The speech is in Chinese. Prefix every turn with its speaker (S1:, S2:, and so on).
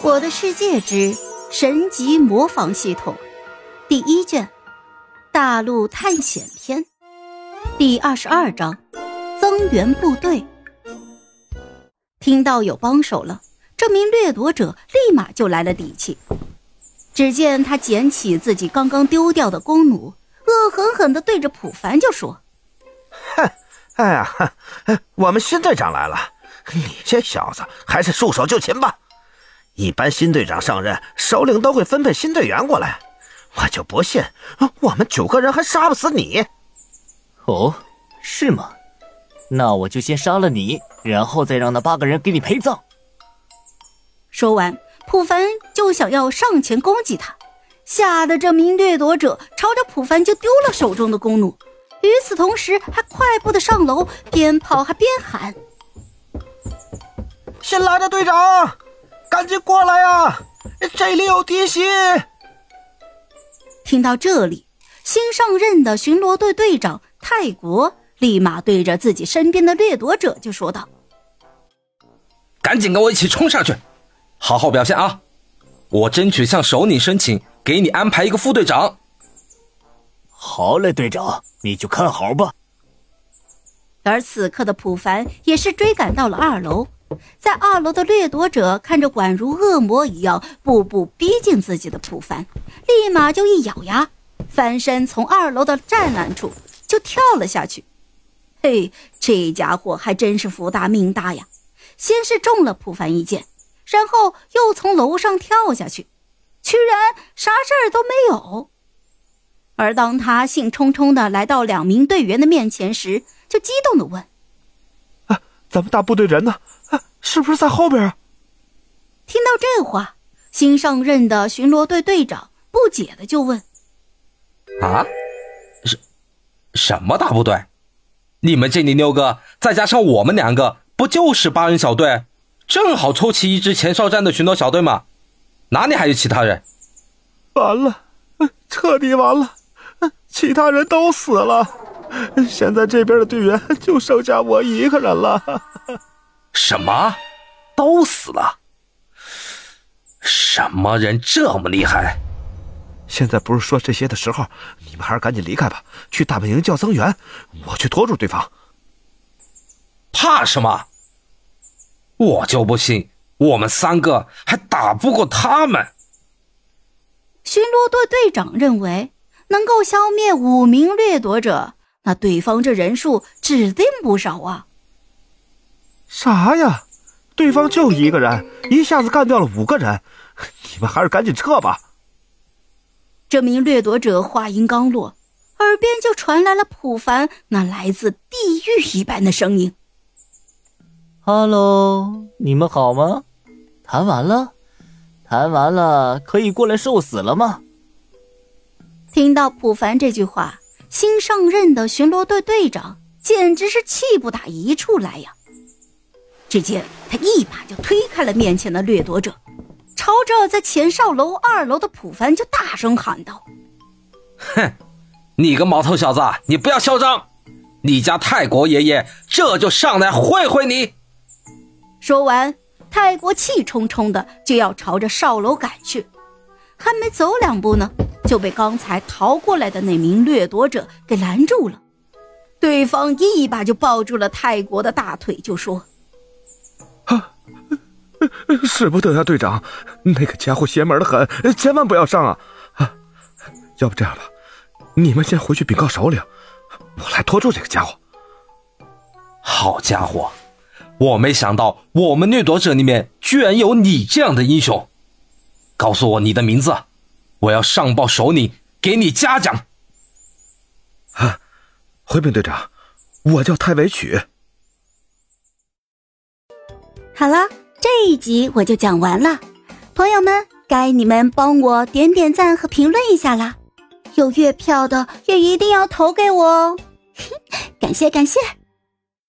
S1: 我的世界之神级模仿系统第一卷《大陆探险篇》第二十二章增援部队。听到有帮手了，这名掠夺者立马就来了底气。只见他捡起自己刚刚丢掉的弓弩，恶狠狠地对着普凡就说：“
S2: 哼，哎呀，哼我们新队长来了，你这小子还是束手就擒吧。”一般新队长上任，首领都会分配新队员过来。我就不信我们九个人还杀不死你。
S3: 哦，是吗？那我就先杀了你，然后再让那八个人给你陪葬。
S1: 说完，普凡就想要上前攻击他，吓得这名掠夺者朝着普凡就丢了手中的弓弩，与此同时还快步的上楼，边跑还边喊：“
S2: 新来的队长！”赶紧过来呀！这里有敌袭！
S1: 听到这里，新上任的巡逻队队长泰国立马对着自己身边的掠夺者就说道：“
S4: 赶紧跟我一起冲上去，好好表现啊！我争取向首领申请，给你安排一个副队长。”
S3: 好嘞，队长，你就看好吧。
S1: 而此刻的普凡也是追赶到了二楼。在二楼的掠夺者看着宛如恶魔一样步步逼近自己的普凡，立马就一咬牙，翻身从二楼的栅栏处就跳了下去。嘿，这家伙还真是福大命大呀！先是中了普凡一箭，然后又从楼上跳下去，居然啥事儿都没有。而当他兴冲冲的来到两名队员的面前时，就激动的问：“，
S2: 咱们大部队人呢？”是不是在后边啊？
S1: 听到这话，新上任的巡逻队队长不解的就问：“
S4: 啊，什什么大部队？你们这里六个，再加上我们两个，不就是八人小队？正好凑齐一支前哨站的巡逻小队吗？哪里还有其他人？
S2: 完了，彻底完了，其他人都死了，现在这边的队员就剩下我一个人了。”
S4: 什么？都死了？什么人这么厉害？
S2: 现在不是说这些的时候，你们还是赶紧离开吧，去大本营叫增援，我去拖住对方。
S4: 怕什么？我就不信我们三个还打不过他们。
S1: 巡逻队队长认为，能够消灭五名掠夺者，那对方这人数指定不少啊。
S2: 啥呀？对方就一个人，一下子干掉了五个人，你们还是赶紧撤吧。
S1: 这名掠夺者话音刚落，耳边就传来了普凡那来自地狱一般的声音
S3: 哈喽，你们好吗？谈完了，谈完了，可以过来受死了吗？
S1: 听到普凡这句话，新上任的巡逻队队长简直是气不打一处来呀！只见他一把就推开了面前的掠夺者，朝着在前哨楼二楼的普凡就大声喊道：“
S4: 哼，你个毛头小子，你不要嚣张！你家泰国爷爷这就上来会会你。”
S1: 说完，泰国气冲冲的就要朝着哨楼赶去，还没走两步呢，就被刚才逃过来的那名掠夺者给拦住了。对方一把就抱住了泰国的大腿，就说。
S2: 啊，使不得呀，队长，那个家伙邪门的很，千万不要上啊！啊，要不这样吧，你们先回去禀告首领，我来拖住这个家伙。
S4: 好家伙，我没想到我们掠夺者里面居然有你这样的英雄。告诉我你的名字，我要上报首领，给你嘉奖。
S2: 啊，回禀队长，我叫太维曲。
S1: 好了，这一集我就讲完了，朋友们，该你们帮我点点赞和评论一下啦，有月票的也一定要投给我哦，感 谢感谢。